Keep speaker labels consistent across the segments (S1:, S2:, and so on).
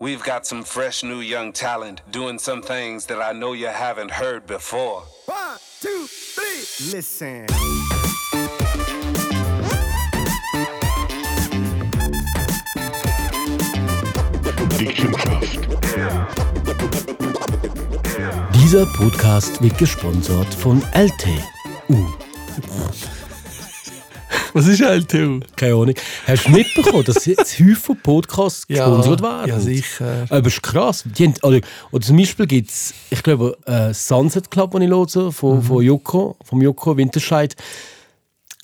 S1: We've got some fresh new young talent doing some things that I know you haven't heard before.
S2: One, two, three. Listen.
S3: Dieser Podcast wird gesponsert von LTU.
S4: Was ist LTU?
S3: Keine Ahnung. Hast du mitbekommen, dass jetzt Haufen Podcasts gesponsert werden?
S4: Ja, sicher.
S3: Aber ist krass. Die haben, oder, oder zum Beispiel gibt es, ich glaube, äh, Sunset Club, den ich höre, von,
S4: Mhm.
S3: von Joko, vom Joko Winterscheid.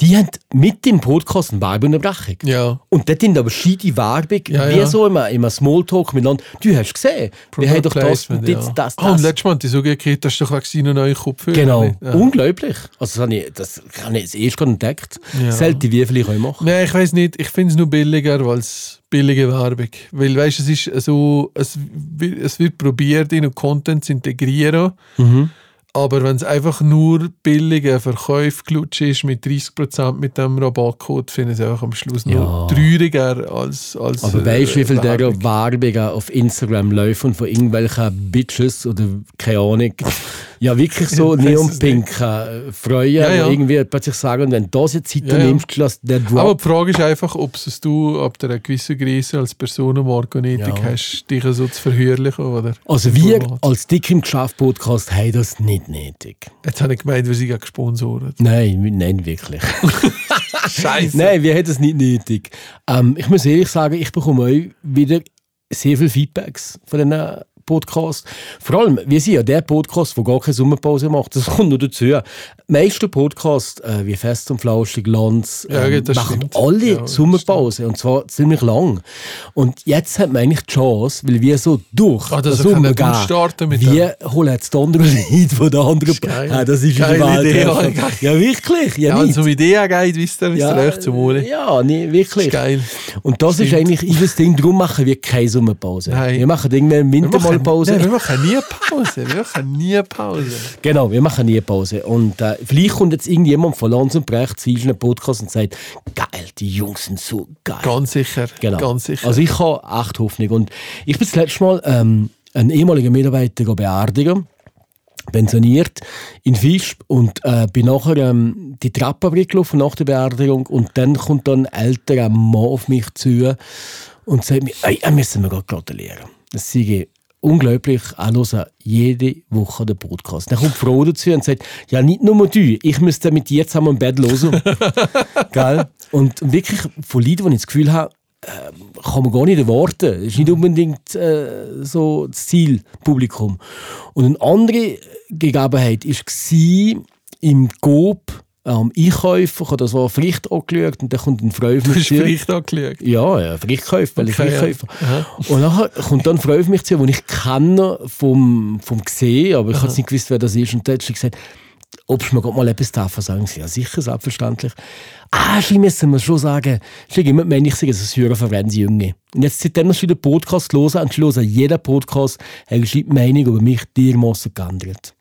S3: Die haben mit dem Podcast eine Werbeunterbrechung.
S4: Ja.
S3: Und dort sind aber scheide Werbung,
S4: Ja,
S3: wie
S4: ja.
S3: so im, im Smalltalk miteinander. Du hast gesehen, wir haben doch das und jetzt
S4: ja.
S3: das,
S4: Ah, und
S3: das.
S4: letztes Mal haben die so gekriegt, dass du doch wegen seinen neuen Kopfhörer
S3: Genau, unglaublich. Also das habe ich, das habe ich erst entdeckt.
S4: Ja.
S3: Selten wie viel ich machen.
S4: Nein, ich weiß nicht. Ich finde es nur billiger als billige Werbung. Weil, weißt es ist so, es, es wird probiert, in Content zu integrieren.
S3: Mhm.
S4: Aber wenn es einfach nur billiger Verkaufklutsch ist mit 30% mit dem Rabattcode, finde ich es auch am Schluss
S3: Ja.
S4: noch trauriger als, als
S3: Aber weißt du, wie viel der
S4: Werbung.
S3: Werbungen auf Instagram laufen von irgendwelchen Bitches oder keine Ahnung? Ja, wirklich so
S4: es
S3: neonpinke Freuen,
S4: Ja, ja.
S3: irgendwie plötzlich sagen, wenn du das jetzt Zeit
S4: Ja, ja.
S3: nimmst, lass der
S4: Aber
S3: Drop.
S4: die Frage ist einfach, ob es du ab einer gewissen Größe als Personenmarke nötig
S3: Ja.
S4: hast, dich so zu verhöherlichen, oder?
S3: Also wir als Dick im Geschäft Podcast haben das nicht nötig.
S4: Jetzt habe ich gemeint, wir sind ja gesponsert.
S3: Nein, nein, wirklich.
S4: Scheiße.
S3: Nein, wir haben das nicht nötig. Ähm, ich muss ehrlich sagen, ich bekomme auch wieder sehr viele Feedbacks von diesen Podcasts. Vor allem, wir sind ja der Podcast, der gar keine Sommerpause macht. Das kommt noch dazu. Die meisten Podcasts, äh, wie Fest und Flauschig, Lanz,
S4: Ja,
S3: ähm,
S4: das
S3: machen
S4: stimmt.
S3: alle
S4: Ja, das
S3: Sommerpause. Und zwar ziemlich lang. Und jetzt hat man eigentlich die Chance, weil wir so durch
S4: Ah, wir
S3: Sommer gehen,
S4: durchstarten mit
S3: wir holen jetzt die anderen Lied von den anderen.
S4: geil.
S3: Ja, das ist
S4: Geile
S3: in der
S4: Idee,
S3: Welt.
S4: ja,
S3: Ja, wirklich. Ja,
S4: Ja, wenn es um Ideen geht, wisst ihr, ist ja, recht zum Wohle.
S3: Ja, nee, wirklich.
S4: Ist geil.
S3: Und das ist
S4: Stimmt.
S3: eigentlich unser Ding. Darum machen wir keine Sommerpause.
S4: Nein.
S3: Wir machen irgendwann im Winter mal Pause.
S4: Nein, wir machen nie Pause. Wir machen nie Pause.
S3: Genau, wir machen nie Pause. Und äh, vielleicht kommt jetzt irgendjemand von Lanz und Brecht zu einen Podcast und sagt, geil, die Jungs sind so geil.
S4: Ganz sicher.
S3: Genau.
S4: Ganz sicher.
S3: Also ich habe echt Hoffnung. Und ich bin das letzte Mal ähm, einen ehemaligen Mitarbeiter beerdigen pensioniert in Fisch und äh, bin nachher ähm, die Treppe gelaufen nach der Beerdigung und dann kommt dann ein älterer Mann auf mich zu und sagt mir, ey, müssen wir gerade gratulieren. Das sei unglaublich, auch hören jede Woche den Podcast. Dann kommt Frau dazu und sagt, ja nicht nur du, ich müsste mit dir zusammen im Bett hören. Gell? Und wirklich von Leuten, die ich das Gefühl habe, äh, kann man gar nicht erwarten. Das ist nicht unbedingt äh, so das Zielpublikum. Und eine andere Gegebenheit war im Coop am Einkäufer, ich das war Fricht angeschaut und dann kommt ein Frau auf
S4: du
S3: mich zu.
S4: vielleicht angeschaut.
S3: Ja, ja, Frichtkäufer, weil ich
S4: Okay, ja.
S3: Frichtkäufer.
S4: Aha.
S3: Und dann kommt dann eine Frau auf mich zu, die ich kenne vom, vom Gesehen, aber ich habe nicht gewusst, wer das ist. Und dann hat sie gesagt, ob ich mir gerade mal etwas darf sagen. Sie, Ja, sicher, selbstverständlich. Ah, sie müssen wir schon sagen, sie immer meine ich, es ist hören von Jünger. Und jetzt seitdem ich wieder Podcast hören und ich höre jeden Podcast, habe ich die Meinung über mich dermassen geändert.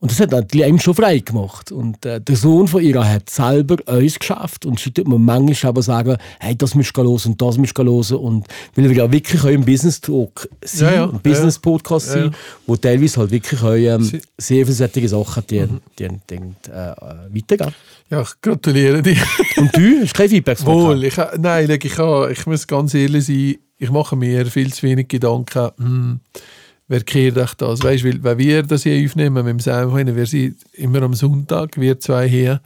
S3: Und das hat natürlich einem schon frei gemacht. Und äh, der Sohn von ihr hat selber uns geschafft und sie tut mir manchmal aber sagen, hey, das musst du hören und das musst du hören. Und weil wir ja wirklich auch im Business Talk sind,
S4: Ja, ja,
S3: ein Business Podcast
S4: ja.
S3: sind, wo teilweise halt wirklich auch ähm, sehr solche Sachen die,
S4: Mhm.
S3: die, die, äh, äh, weitergehen.
S4: Ja, ich gratuliere dir.
S3: Und du hast kein Feedback
S4: Wohl, ich, nein, ich, an, ich muss ganz ehrlich sein, ich mache mir viel zu wenig Gedanken, hm, wer kehrt echt das? Weißt du, weil, wenn wir das hier aufnehmen mit dem Sam, wir sind immer am Sonntag, wir zwei hier.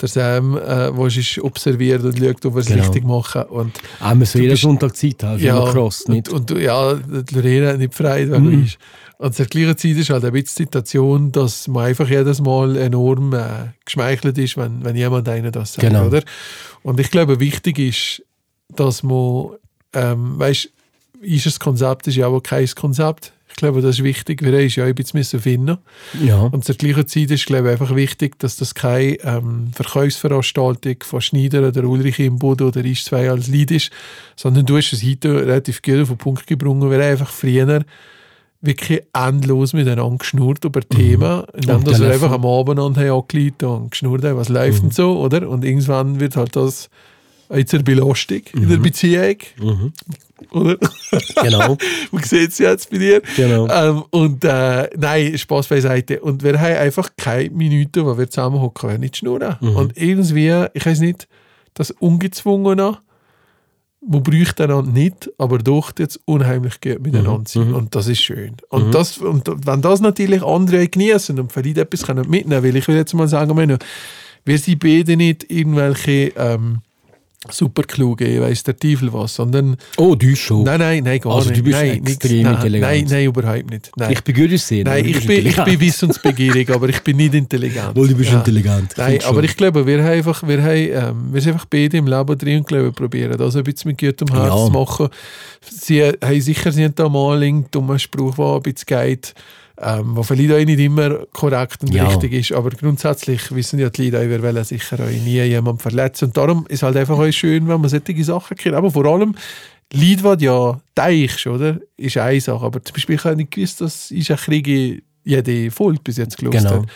S4: Der Sam, äh, der ist observiert und schaut, ob wir es
S3: Genau.
S4: richtig machen. Und,
S3: Auch wir so
S4: Du
S3: jeden Sonntag Zeit haben, ja, immer krass, nicht?
S4: und, und du- ja, die Lorena hat nicht frei, wenn du bist. Und zur gleichen Zeit ist halt ein bisschen die Situation, dass man einfach jedes Mal enorm äh, geschmeichelt ist, wenn, wenn jemand einer das sagt.
S3: Genau.
S4: Oder? Und ich glaube, wichtig ist, dass man, ähm, weißt ist das Konzept, ist ja auch kein Konzept. Ich glaube, das ist wichtig. Wir haben ja ein bisschen finden.
S3: ja.
S4: Und zur gleichen Zeit ist, glaube ich, einfach wichtig, dass das keine ähm, Verkaufsveranstaltung von Schneider oder Ulrich Imbud oder Isch 2 als Lied ist, sondern du hast es heute relativ gut auf den Punkt gebracht, weil einfach früher wirklich endlos miteinander geschnurrt über Themen, indem
S3: Am
S4: dass wir einfach am Abend an haben angeleitet und geschnurrt haben, was läuft und so, oder? Und irgendwann wird halt das in der Belastung, in der Beziehung. Oder?
S3: Genau.
S4: Man sieht es jetzt bei dir.
S3: Genau.
S4: Ähm, und äh, nein, Spaß beiseite. Und wir haben einfach keine Minute, wo wir zusammenhocken, wir nicht schnurren.
S3: Mhm.
S4: Und irgendwie, ich weiß nicht, das Ungezwungene, man bräuchte einander nicht, aber doch jetzt unheimlich gut miteinander
S3: Mhm.
S4: sein. Und das ist schön. Und, das, und wenn das natürlich andere genießen und vielleicht etwas können mitnehmen weil ich will jetzt mal sagen, wir, wir sind beide nicht irgendwelche ähm, super kluge, ich weiss der Teufel was, sondern
S3: Oh, du schon.
S4: nein, nein, nein, gar
S3: Also,
S4: nicht.
S3: du bist
S4: nein,
S3: extrem
S4: nein,
S3: intelligent.
S4: Nein, nein, überhaupt nicht. Nein.
S3: Ich bin gut aussehen.
S4: Nein,
S3: aber du
S4: ich bin, ich bin wissensbegierig, aber ich bin nicht intelligent.
S3: Wohl, du bist
S4: Ja.
S3: intelligent.
S4: Nein, aber
S3: schon.
S4: ich glaube, wir haben einfach, wir haben, ähm, wir sind einfach beide im Leben drin und glaube, probieren das ein bisschen mit gutem Herz
S3: Ja.
S4: zu machen. Sie haben sicher sie haben da mal einen dummen Spruch, der ein bisschen geht, ähm, der vielleicht auch nicht immer korrekt und
S3: Ja.
S4: richtig ist, aber grundsätzlich wissen ja die Leute, auch, wir wollen sicher auch nie jemanden verletzen und darum ist halt einfach auch schön, wenn man solche Sachen kennt, aber vor allem was du ja teichst, oder? Ist eine Sache. Aber zum Beispiel, ich habe nicht gewusst, dass ich ein Krieg jede Folge bis jetzt gelesen
S3: Genau.
S4: habe.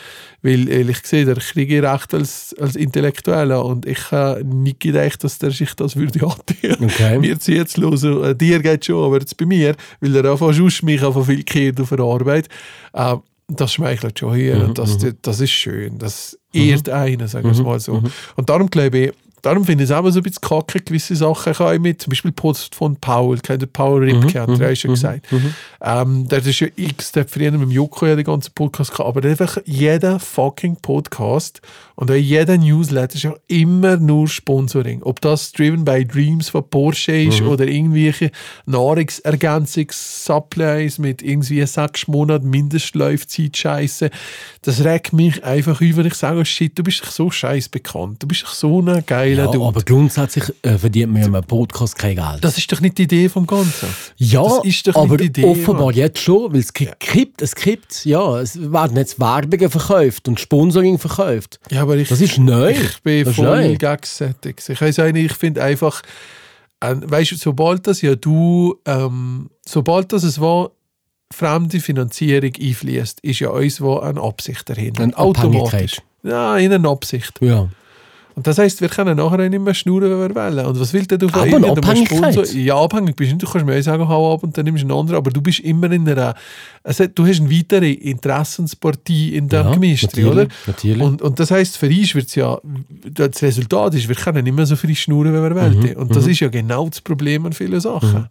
S4: Weil ehrlich gesagt, der Krieg recht als, als Intellektueller und ich habe nicht gedacht, dass der sich das würde antun.
S3: Okay.
S4: Mir zieht es los, äh, dir geht schon, aber jetzt bei mir, weil er einfach sonst mich einfach viel kehrt auf der Arbeit. Äh, das schmeichelt schon hier
S3: Mhm,
S4: und das, das ist schön. Das ehrt einen, sagen wir es mal so. Und darum glaube ich, darum finde ich es auch so ein bisschen kacke, gewisse Sachen kann ich mit, zum Beispiel Post von Paul, kennt ihr Paul
S3: Mhm,
S4: Ripke, hat er auch schon gesagt. Ähm, der ist ja x, der früher mit dem Joko ja den ganzen Podcast gehabt, aber einfach jeder fucking Podcast und auch jeder Newsletter ist ja immer nur Sponsoring. Ob das Driven by Dreams von Porsche ist oder irgendwelche Nahrungsergänzungs-Supplies mit irgendwie sechs Monaten Mindestlaufzeit Scheiße. Das regt mich einfach über. Ich sage, shit, du bist doch so scheiß bekannt. Du bist doch so ein geiler
S3: Ja,
S4: Dude.
S3: aber grundsätzlich äh, verdient man ja mit einem Podcast kein Geld.
S4: Das ist doch nicht die Idee vom Ganzen.
S3: ja,
S4: das ist doch
S3: aber
S4: nicht die Idee,
S3: offenbar
S4: Mann.
S3: jetzt schon, weil es kippt, es kippt, ja, es werden jetzt Werbungen verkauft und Sponsoring verkauft.
S4: Ja, aber ich,
S3: Das ist neu.
S4: Ich bin
S3: Das
S4: voll gegenseitig. Ich weiß nicht, ich finde einfach, äh, weißt du, sobald das ja du, ähm, sobald das es war, fremde Finanzierung einfließt, ist ja uns wo eine Absicht dahinter.
S3: Eine
S4: Automatisch. Ja, in eine Absicht.
S3: Ja.
S4: Und das heisst, wir können nachher nicht mehr schnurren, wenn wir wollen. Und was will denn du von
S3: Aber eine
S4: irgendeinem
S3: Abhängigkeit.
S4: Ja, abhängig bist du nicht. Du kannst mir auch sagen, hau ab und dann nimmst du einen anderen. Aber du bist immer in einer... Also, du hast eine weitere Interessenspartie in dem
S3: Ja,
S4: Gemisch, oder?
S3: natürlich.
S4: Und, und das heisst, für uns wird ja... Das Resultat ist, wir können nicht mehr so viel schnurren, wie wir wollen.
S3: Mhm,
S4: Und das ist ja genau das Problem an vielen Sachen.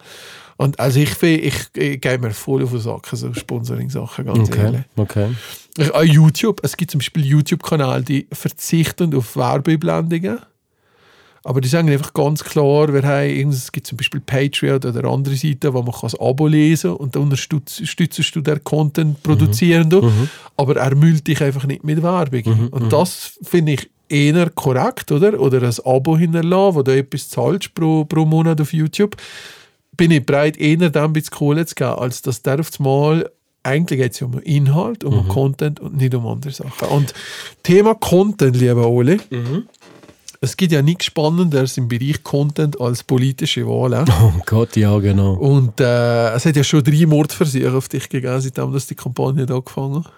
S4: Und also ich, ich, ich gehe mir voll auf Sack, so Sponsoring-Sachen, ganz ehrlich.
S3: Okay, okay.
S4: Ich- Auch YouTube. Es gibt zum Beispiel YouTube-Kanäle, die verzichten auf Werbeblendungen. Aber die sagen einfach ganz klar, wir haben, es gibt zum Beispiel Patreon oder andere Seiten, wo man kann das Abo lesen und dann unterstützt du den Content produzierenden, aber er müllt dich einfach nicht mit Werbung. Und das finde ich eher korrekt, oder? Oder ein Abo hinterlassen, wo du etwas zahlst pro, pro Monat auf YouTube bin ich bereit, eher dann ein bisschen Kohle zu geben, als dass der auf Mal eigentlich geht es ja um Inhalt, um Content und nicht um andere Sachen. Und Thema Content, lieber Oli, es gibt ja nichts Spannenderes im Bereich Content als politische Wahlen.
S3: Oh Gott, ja, genau.
S4: Und äh, es hat ja schon drei Mordversuche auf dich gegeben, seitdem dass die Kampagne da angefangen hat.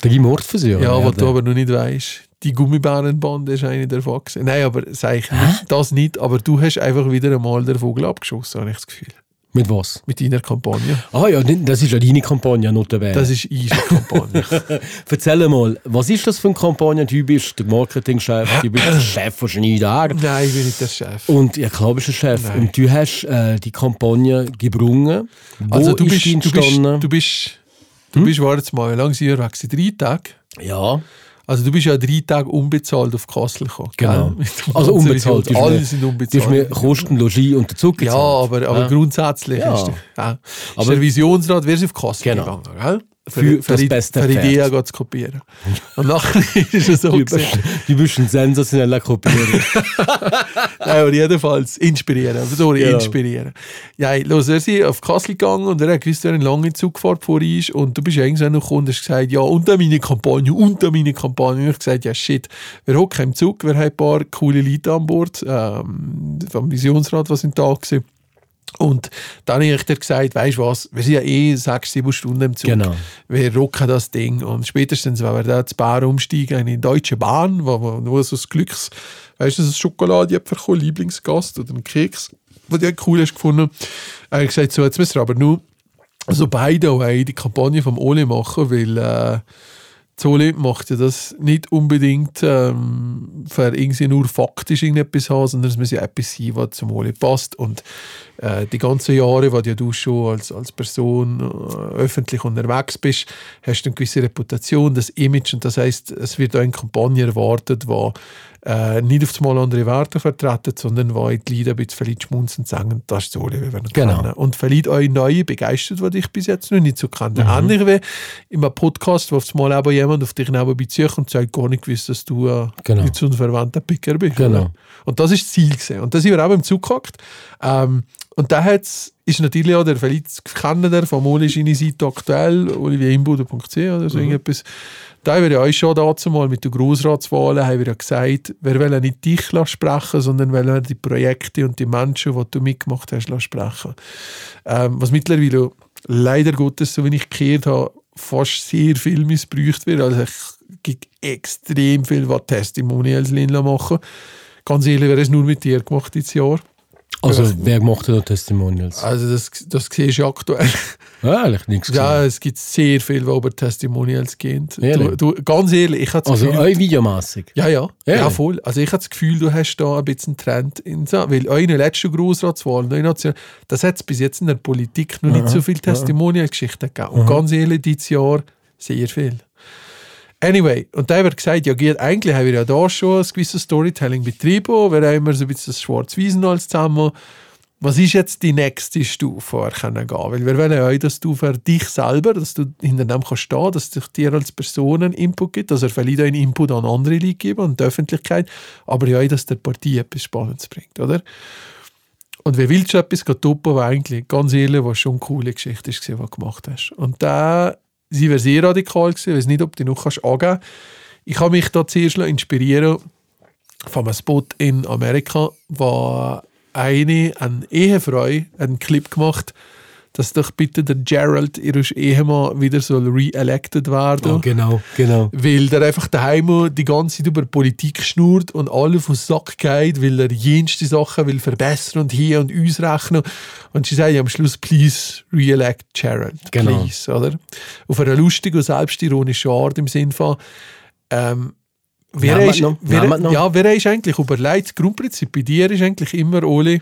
S3: Drei Mordversuche.
S4: Ja, was du aber noch nicht weißt. Die Gummibärenbande ist eine der gewesen. Nein, aber sag ich nicht, das nicht. Aber du hast einfach wieder einmal den Vogel abgeschossen, habe ich das Gefühl.
S3: Mit was?
S4: Mit deiner Kampagne.
S3: Ah ja, das ist ja deine Kampagne, notabene.
S4: Das ist unsere Kampagne.
S3: Erzähl mal, was ist das für eine Kampagne? Du bist der Marketingchef, du bist der Chef von Schneider.
S4: Nein, ich bin nicht der Chef.
S3: Und ja, klar bist du der Chef.
S4: Nein.
S3: Und du hast äh, die Kampagne gebrungen.
S4: Also du
S3: ist
S4: bist, du bist,
S3: entstanden?
S4: du bist, du bist, warte mal, wie lange sind wir weg? Drei Tage?
S3: ja,
S4: Also du bist ja drei Tage unbezahlt auf Kassel gekommen.
S3: genau. Also unbezahlt. Du
S4: Alle
S3: mir-
S4: sind
S3: Du
S4: unbezahlt.
S3: hast mir Kosten, Logis und den Zug
S4: ja,
S3: gezahlt.
S4: aber, aber
S3: Ja.
S4: grundsätzlich
S3: Ja.
S4: ist, der, ja.
S3: Aber-
S4: der Visionsrat, wer ist auf Kassel
S3: Genau.
S4: gegangen, gell?
S3: Für das
S4: die-
S3: beste
S4: Für die. Idee geht zu kopieren. Und nachher ist es so
S3: Du bist, du bist ein sensationeller Kopierer.
S4: Nein, aber jedenfalls inspirieren. Sorry,
S3: Genau.
S4: inspirieren. Ja, los, wir sind auf Kassel gegangen und er hat gewusst, wer eine lange Zugfahrt vor ist und du bist irgendwann noch gekommen und hast gesagt, ja, unter meine Kampagne, unter meine Kampagne. Und ich habe gesagt, ja, shit, wir hocken im Zug, wir haben ein paar coole Leute an Bord, ähm, vom Visionsrat, was sind da gewesen. Und dann habe ich dir gesagt, weißt du was, wir sind ja eh sechs, sieben Stunden im Zug.
S3: Genau.
S4: Wir rocken das Ding. Und spätestens, wenn wir da zu Bar umsteigen in die Deutsche Bahn, wo, wo nur so das Glücks, weißt du, so ein Schokolade bekommen, Lieblingsgast oder einen Keks, was ich cool hast gefunden, habe ich gesagt, so, jetzt müssen wir aber nur so beide auch die Kampagne vom Ole machen, weil äh, Zoli macht ja das nicht unbedingt ähm, für irgendwie nur faktisch irgendetwas haben, sondern es muss ja etwas sein, was zum Oli passt. Und äh, die ganzen Jahre, wo ja du schon als, als Person äh, öffentlich unterwegs bist, hast du eine gewisse Reputation, das Image und das heißt, es wird auch eine Kampagne erwartet, die äh, nicht auf einmal andere Werte vertreten, sondern wo die Leute ein bisschen vielleicht schmunzen und sagen, das ist so, wie wir
S3: Genau.
S4: kennen. Und vielleicht auch neue begeistert, die dich bis jetzt noch nicht so kannte.
S3: Mhm.
S4: Ähnlich wie in einem Podcast, wo auf einmal aber jemand auf dich neben bezieht und sagt, gar nicht gewusst, dass du äh,
S3: Genau.
S4: nicht so ein verwandter Picker bist.
S3: Genau.
S4: Oder? Und das ist das Ziel gewesen. Und da sind wir auch im Zug gehockt. Ähm, und da hat's, ist natürlich auch der vielleicht kennen der vom Oli seine Seite aktuell, olivierimbuder.ch oder so irgendetwas. Da haben wir ja euch schon dazu mal mit den Grossratswahlen haben wir ja gesagt, wir wollen nicht dich sprechen, sondern wollen die Projekte und die Menschen, die du mitgemacht hast, sprechen. Ähm, was mittlerweile leider Gottes, so wie ich gehört habe, fast sehr viel missbraucht wird. Also es gibt extrem viel, was Testimonials machen. Ganz ehrlich, wäre es nur mit dir gemacht dieses Jahr.
S3: Also, wer macht da Testimonials?
S4: Also das, das siehst du aktuell.
S3: Ehrlich, nichts.
S4: Ja, es gibt sehr viel, was über Testimonials gehen.
S3: Ehrlich?
S4: Du, du, ganz ehrlich, ich habe das
S3: Also,
S4: Gefühl...
S3: euch videomässig.
S4: Ja, ja,
S3: Ehrlich?
S4: ja, voll. Also ich habe das Gefühl, du hast da ein bisschen einen Trend in weil eure letzte Grossratswahl, neue Nation, das hat es bis jetzt in der Politik noch nicht so viele Testimonial-Geschichten gegeben. Und ganz ehrlich, dieses Jahr sehr viel. Anyway, und da haben wir gesagt, ja, geht, eigentlich haben wir ja da schon ein gewisses Storytelling betrieben, wir haben immer so ein bisschen das Schwarz-Wiesen alles zusammen. Was ist jetzt die nächste Stufe, die wir können gehen? Weil wir wollen ja auch, dass du für dich selber, dass du hinter dem kannst stehen, dass dich dir als Person einen Input gibt, dass er vielleicht auch einen Input an andere Leute gibt, an die Öffentlichkeit, aber ja dass der Partie etwas Spannendes bringt, oder? Und wie willst du etwas toppen, was eigentlich, ganz ehrlich, was schon eine coole Geschichte gewesen, was du gemacht hast. Und da sie war sehr radikal, gewesen, ich weiß nicht, ob du noch kannst angeben Ich habe mich da zuerst inspirieren von einem Spot in Amerika, wo eine, eine Ehefrau einen Clip gemacht dass doch bitte der Gerald, ihr Ehemann, wieder soll re-elected werden.
S3: Oh, genau, genau.
S4: Weil der einfach daheim die ganze Zeit über Politik schnurrt und alle vom Sack geht, weil er jenste Sachen will verbessern und hier und uns rechnen. Und sie sagt am Schluss, please re-elect Gerald.
S3: Genau.
S4: Please, oder? Auf einer lustigen und selbstironischen Art im Sinn von, ähm, wer ist,
S3: noch,
S4: wer, ja, wer ist eigentlich überlegt, das Grundprinzip bei dir ist eigentlich immer, Oli,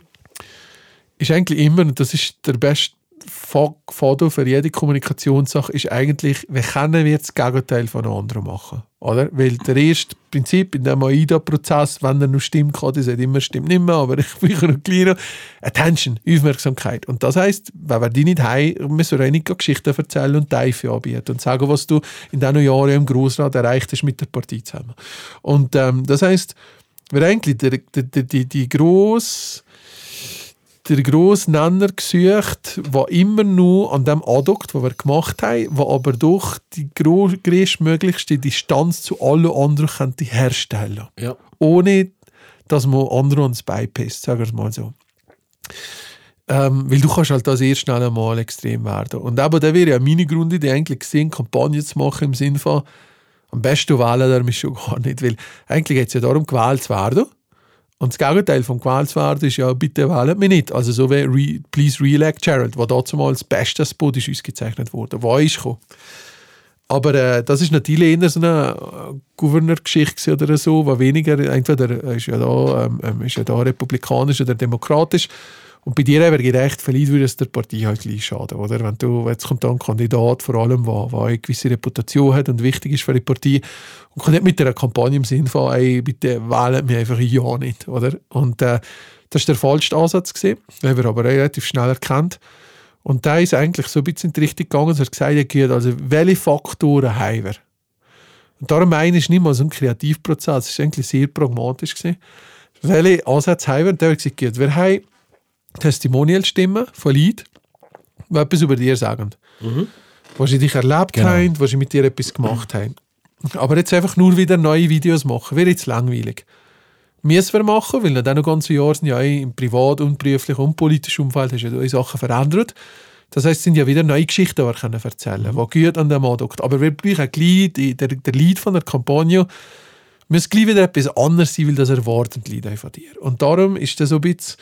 S4: ist eigentlich immer, und das ist der beste Faden für jede Kommunikationssache, ist eigentlich, wie können wir das Gegenteil von einem anderen machen? Oder? Weil der erste Prinzip in dem AIDA-Prozess, wenn er noch stimmt, kann, das sagt immer, stimmt nicht mehr, aber ich bin noch kleiner. Attention, Aufmerksamkeit. Und das heisst, wenn wir die nicht haben, müssen wir nicht Geschichten erzählen und Teife anbieten und sagen, was du in diesen Jahren im Grossrat erreicht hast mit der Partei zusammen. Und ähm, das heisst, wir eigentlich der, der, die, die grosse der grosse Nenner gesucht, der immer nur an dem andockt, was wir gemacht haben, der aber doch die größtmöglichste Distanz zu allen anderen könnte herstellen
S3: Ja.
S4: ohne dass man anderen ans Bein pisst, sagen wir es mal so. Ähm, weil du kannst halt das erst schnell einmal extrem werden. Und aber da wäre ja meine Grundidee eigentlich gesehen, Kampagne zu machen im Sinne von am besten wählen wir mich schon gar nicht, weil eigentlich geht es ja darum, gewählt zu werden. Und das Gegenteil vom werden ist ja, bitte wählen mich nicht. Also so wie re, Please Re-elect Gerald, wo dazu mal das beste Spot ist ausgezeichnet wurde. Wo ist gekommen. Aber äh, das ist natürlich eher so eine äh, Gouverneur-Geschichte oder so, wo weniger, entweder er ist ja da, ähm, ähm, ist ja da republikanisch oder demokratisch. Und bei dir haben wir gedacht, vielleicht würde es der Partei halt gleich schaden, oder? Wenn du, jetzt kommt da ein Kandidat, vor allem, der, eine gewisse Reputation hat und wichtig ist für die Partei, und kommt nicht mit einer Kampagne im Sinn von, ey, bitte wählen mich einfach ja nicht, oder? Und äh, das ist der falsche Ansatz den haben wir aber relativ schnell erkannt. Und da ist eigentlich so ein bisschen in die Richtung gegangen, dass er gesagt hat, also welche Faktoren haben wir? Und darum meine ich nicht mal so ein Kreativprozess, es war eigentlich sehr pragmatisch. Gewesen. Welche Ansätze haben wir? Da habe ich gesagt, wir haben Testimonial-Stimmen von Leuten, die etwas über dir sagen. Was sie dich erlebt
S3: Genau.
S4: haben, was sie mit dir etwas gemacht haben. Aber jetzt einfach nur wieder neue Videos machen, wäre jetzt langweilig. müssen wir machen, weil nach diesen ganzen Jahren sind ja eh im privat und beruflichen und politischen Umfeld hast ja neue Sachen verändert. Das heißt, es sind ja wieder neue Geschichten, die wir können erzählen können, mhm. die gut an dem andockt. Aber wir brauchen gleich, der, der Lead von der Kampagne muss gleich wieder etwas anderes sein, weil das erwarten die Leute von dir. Und darum ist das so ein bisschen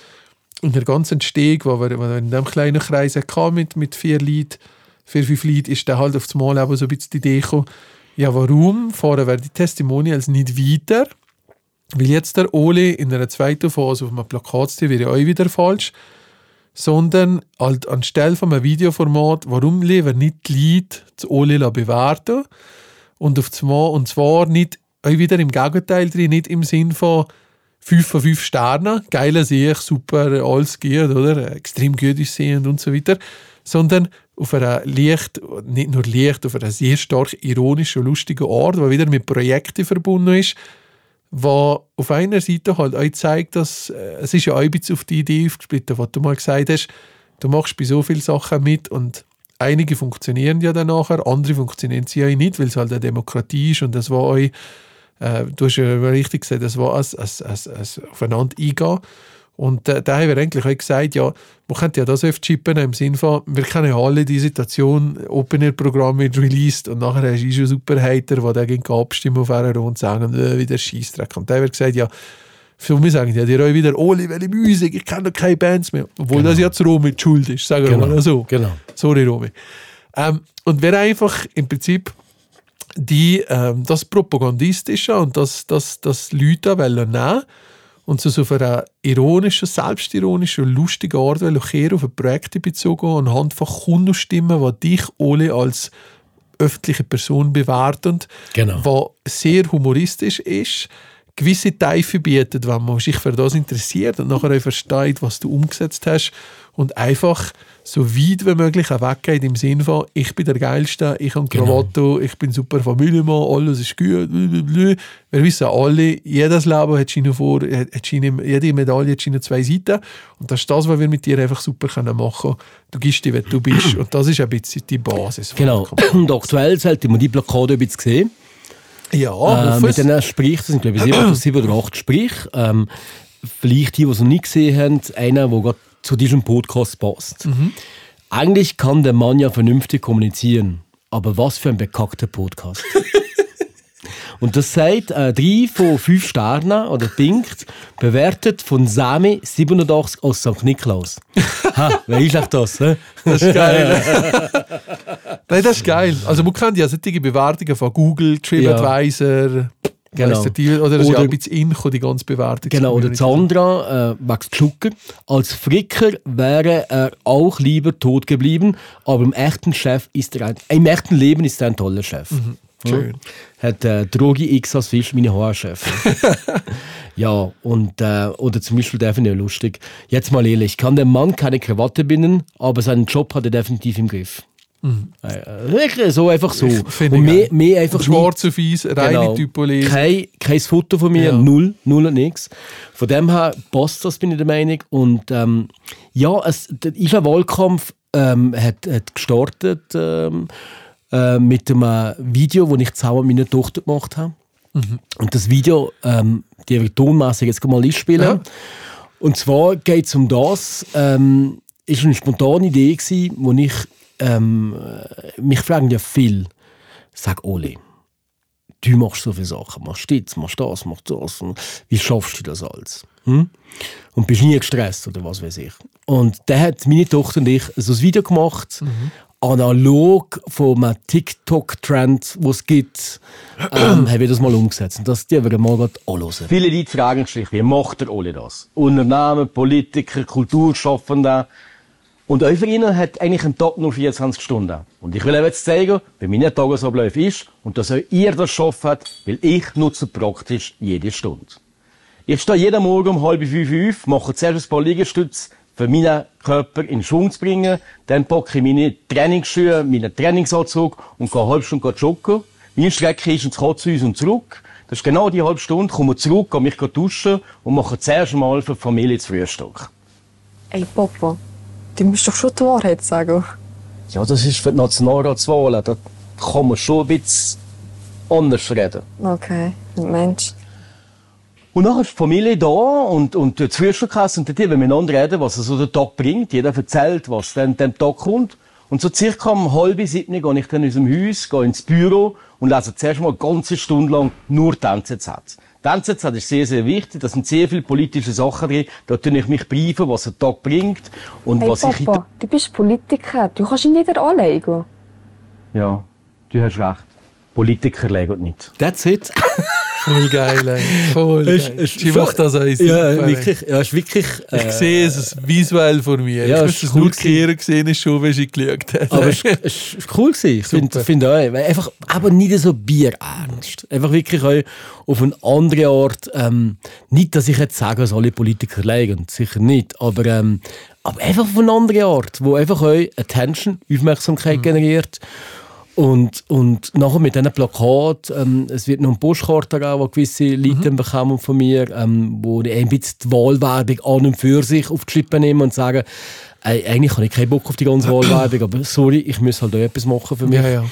S4: in der ganzen Steg, wo wir, in diesem kleinen Kreis hatten, mit, mit vier Leuten, vier, fünf Leuten, ist dann halt auf das Mal so ein bisschen die Idee gekommen, ja, warum fahren wir die Testimonials nicht weiter? Weil jetzt der Ole in einer zweiten Phase auf einem Plakat wäre auch wieder falsch, sondern halt anstelle von einem Videoformat, warum lieber nicht die Leute zu Ole bewerten und auf das und zwar nicht auch wieder im Gegenteil drin, nicht im Sinn von 5 von 5 Sternen, geiler Sieg, super, alles geht, oder? Extrem gut ist sehen und so weiter, sondern auf einer leicht, nicht nur leicht, auf einer sehr stark ironischen und lustigen Art, die wieder mit Projekten verbunden ist, wo auf einer Seite halt auch zeigt, dass äh, es ist ja auch ein bisschen auf die Idee aufgesplittet, was du mal gesagt hast, du machst bei so vielen Sachen mit und einige funktionieren ja dann nachher, andere funktionieren sie ja nicht, weil es halt eine Demokratie ist und das war euch äh, du hast ja richtig gesagt, das war als, als, als, als aufeinander eingehen. Und äh, da haben wir eigentlich auch gesagt, ja, man könnte ja das öfter chippen im Sinne von, wir kennen ja alle die Situation, Open-Air-Programm wird released und nachher hast du schon super Hater, die dagegen abstimmen auf einer und sagen, äh, wieder Scheißdreck. Und da haben wir gesagt, ja, für mich sagen ja, die auch wieder, Oli, welche Musik, ich kenne doch keine Bands mehr. Obwohl genau. das jetzt Romy die Schuld ist, sagen wir
S3: genau.
S4: mal so.
S3: Genau.
S4: Sorry, Romy. Ähm, und wer einfach im Prinzip die ähm, das Propagandistische und das, das, das Leute wollen nehmen und so auf einer ironischen, selbstironischen, lustigen Art wollen auf Projekte bezogen anhand von Kundenstimmen, die dich alle als öffentliche Person bewerten,
S3: genau.
S4: was sehr humoristisch ist, gewisse Tiefe bietet, wenn man sich für das interessiert und nachher versteht, was du umgesetzt hast und einfach so weit wie möglich weggeht im Sinne von, ich bin der Geilste, ich habe Krawatte, genau. ich bin super Familienmann, alles ist gut. Blablabla. Wir wissen alle, jedes Leben hat Schiene vor, hat Schiene, jede Medaille hat Schiene zwei Seiten und das ist das, was wir mit dir einfach super können machen können. Du gibst dir, wer du bist und das ist ein bisschen die Basis.
S3: Genau, und aktuell sollte man die Blockade ein bisschen sehen.
S4: Ja,
S3: äh, mit diesen Sprich, das sind glaube ich sieben, sieben oder acht Sprich. Ähm, vielleicht die, die es noch nicht gesehen haben, einer, der gerade zu diesem Podcast passt. Mhm. Eigentlich kann der Mann ja vernünftig kommunizieren, aber was für ein bekackter Podcast. Und das sagt äh, drei von fünf Sternen oder pinkt, bewertet von Sami 87 aus St. Niklaus. ha, wer ist das? He?
S4: Das ist geil. Nein, das ist geil. Also man kennt ja solche Bewertungen von Google, TripAdvisor, ja. Genau. Die, oder das oder, ist ja ein bisschen Inko, die ganze Bewertung.
S3: Genau, oder Sandra äh, wächst Schucker. Als Fricker wäre er auch lieber tot geblieben, aber im echten Chef ist er ein, im echten Leben ist er ein toller Chef. Mhm.
S4: Schön.
S3: Ja. Hat äh, Drogi X als Fisch meine Haarchef. ja, und, äh, oder zum Beispiel definitiv lustig. Jetzt mal ehrlich, kann der Mann keine Krawatte binden, aber seinen Job hat er definitiv im Griff. Mhm. Äh, so einfach so.
S4: Und mehr, mehr einfach Schwarz auf Eis, reine genau. Typolese.
S3: Kein, kein Foto von mir, ja. null, null und nichts. Von dem her passt das, bin ich der Meinung. Und ähm, ja, es, der IFA Wahlkampf ähm, hat, hat gestartet ähm, äh, mit einem Video, das ich zusammen mit meiner Tochter gemacht habe. Mhm. Und das Video, ähm, die wir tonmässig jetzt mal einspielen. Ja. Und zwar geht es um das, ähm, ist eine spontane Idee gewesen, wo ich ähm, mich fragen ja viel, sag Oli, du machst so viele Sachen, machst das, machst das, machst das. Wie schaffst du das alles? Hm? Und bist nie gestresst oder was weiß ich. Und da hat meine Tochter und ich so ein Video gemacht, mhm. analog von einem TikTok-Trend, den es gibt, ähm, haben wir das mal umgesetzt. Und das die wir mal anhören. Viele Leute fragen sich, wie macht der Oli das? Unternehmen, Politiker, Kulturschaffende, und Euphorina hat eigentlich einen Tag nur 24 Stunden. Und ich will euch jetzt zeigen, wie mein Tagesablauf ist und dass auch ihr das habt, weil ich nutze praktisch jede Stunde. Ich stehe jeden Morgen um halb fünf auf, mache zuerst ein paar Liegestütze, für meinen Körper in Schwung zu bringen. Dann packe ich meine Trainingsschuhe, meinen Trainingsanzug und gehe eine halbe Stunde joggen. Meine Strecke ist ins Katzhaus und zurück. Das ist genau die halbe Stunde, komme zurück, gehe mich duschen und mache zuerst mal für die Familie das Frühstück.
S5: Ey, Papa. Du musst doch schon die Wahrheit sagen.
S3: Ja, das ist für die Nationalratswahlen. Da kann man schon ein bisschen anders reden.
S5: Okay, Mensch.
S6: Und dann ist die Familie da und, und die Zwischenkasse und die, wenn wir miteinander reden, was so der Tag bringt. Jeder erzählt, was dann dem Tag kommt. Und so circa um halb sieben gehe ich dann in unserem Haus, gehe ins Büro und lese zuerst mal eine ganze Stunde lang nur die NZZ. Die NZZ ist sehr, sehr wichtig. Da sind sehr viele politische Sachen drin. Da tue ich mich briefen, was der Tag bringt und
S5: Hey
S6: was ich...
S5: Papa, du bist Politiker. Du kannst ihn nicht anlegen.
S6: Ja, du hast recht. Politiker legen nicht.
S3: That's it.
S4: Voll geil, ey. Voll
S3: Ist-
S4: geil.
S3: ist-
S4: Sie macht das eins.
S3: Ja, wirklich. Ja, ist wirklich äh,
S4: Ich sehe es visuell vor mir.
S3: Ja,
S4: ich
S3: ist
S4: müsste es
S3: cool
S4: nur
S3: gewesen.
S4: kehren gesehen, ist schon, wenn sie geschaut hat.
S3: Aber es ist, ist cool gewesen. Ich finde find auch, einfach, aber nicht so bierernst. Einfach wirklich auch auf eine andere Art. Ähm, nicht, dass ich jetzt sage, dass alle Politiker leiden. Sicher nicht. Aber, ähm, aber einfach auf eine andere Art, wo einfach auch Attention, Aufmerksamkeit
S4: Mhm.
S3: generiert. Und, und nachher mit diesen Plakat, ähm, es wird noch ein Postkarte geben, wo gewisse Leute
S4: Mhm.
S3: bekommen von mir, ähm, wo die ein bisschen die Wahlwerbung an und für sich auf die Schippe nehmen und sagen, ey, eigentlich habe ich keinen Bock auf die ganze Wahlwerbung, aber sorry, ich muss halt auch etwas machen für mich.
S4: ja, ja.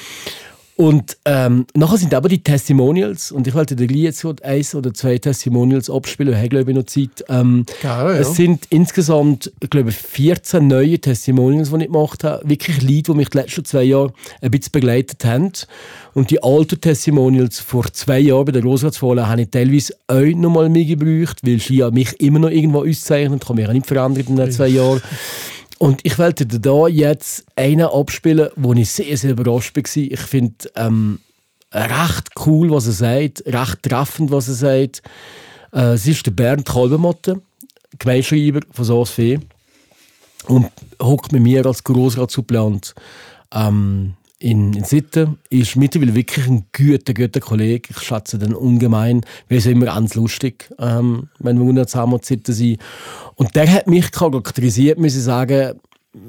S3: Und ähm, nachher sind aber die Testimonials, und ich wollte dir gleich jetzt eins oder zwei Testimonials abspielen, ich glaube ich noch Zeit. Ähm,
S4: Gerne, ja.
S3: Es sind insgesamt, glaube ich, 14 neue Testimonials, die ich gemacht habe. Wirklich Leute, die mich die letzten zwei Jahre ein bisschen begleitet haben. Und die alten Testimonials vor zwei Jahren bei der Grossratswahl habe ich teilweise auch noch mal mehr gebraucht, weil sie ja mich immer noch irgendwo auszeichnet. Ich habe mich ja nicht verändert in den zwei Jahren. Und ich wollte dir da jetzt einen abspielen, wo ich sehr, sehr überrascht war. Ich finde ähm, recht cool, was er sagt, recht treffend, was er sagt. Äh, es ist der Bernd Kalbemotte, Gemeinschreiber von SOSFE und hockt mit mir als Grossratssuppleant ähm, in, in Sitten. Ist mittlerweile wirklich ein guter, guter Kollege. Ich schätze den ungemein. Wir sind immer ganz lustig, ähm, wenn wir unter zusammen Sitten sind. Und der hat mich charakterisiert, muss ich sagen, mm,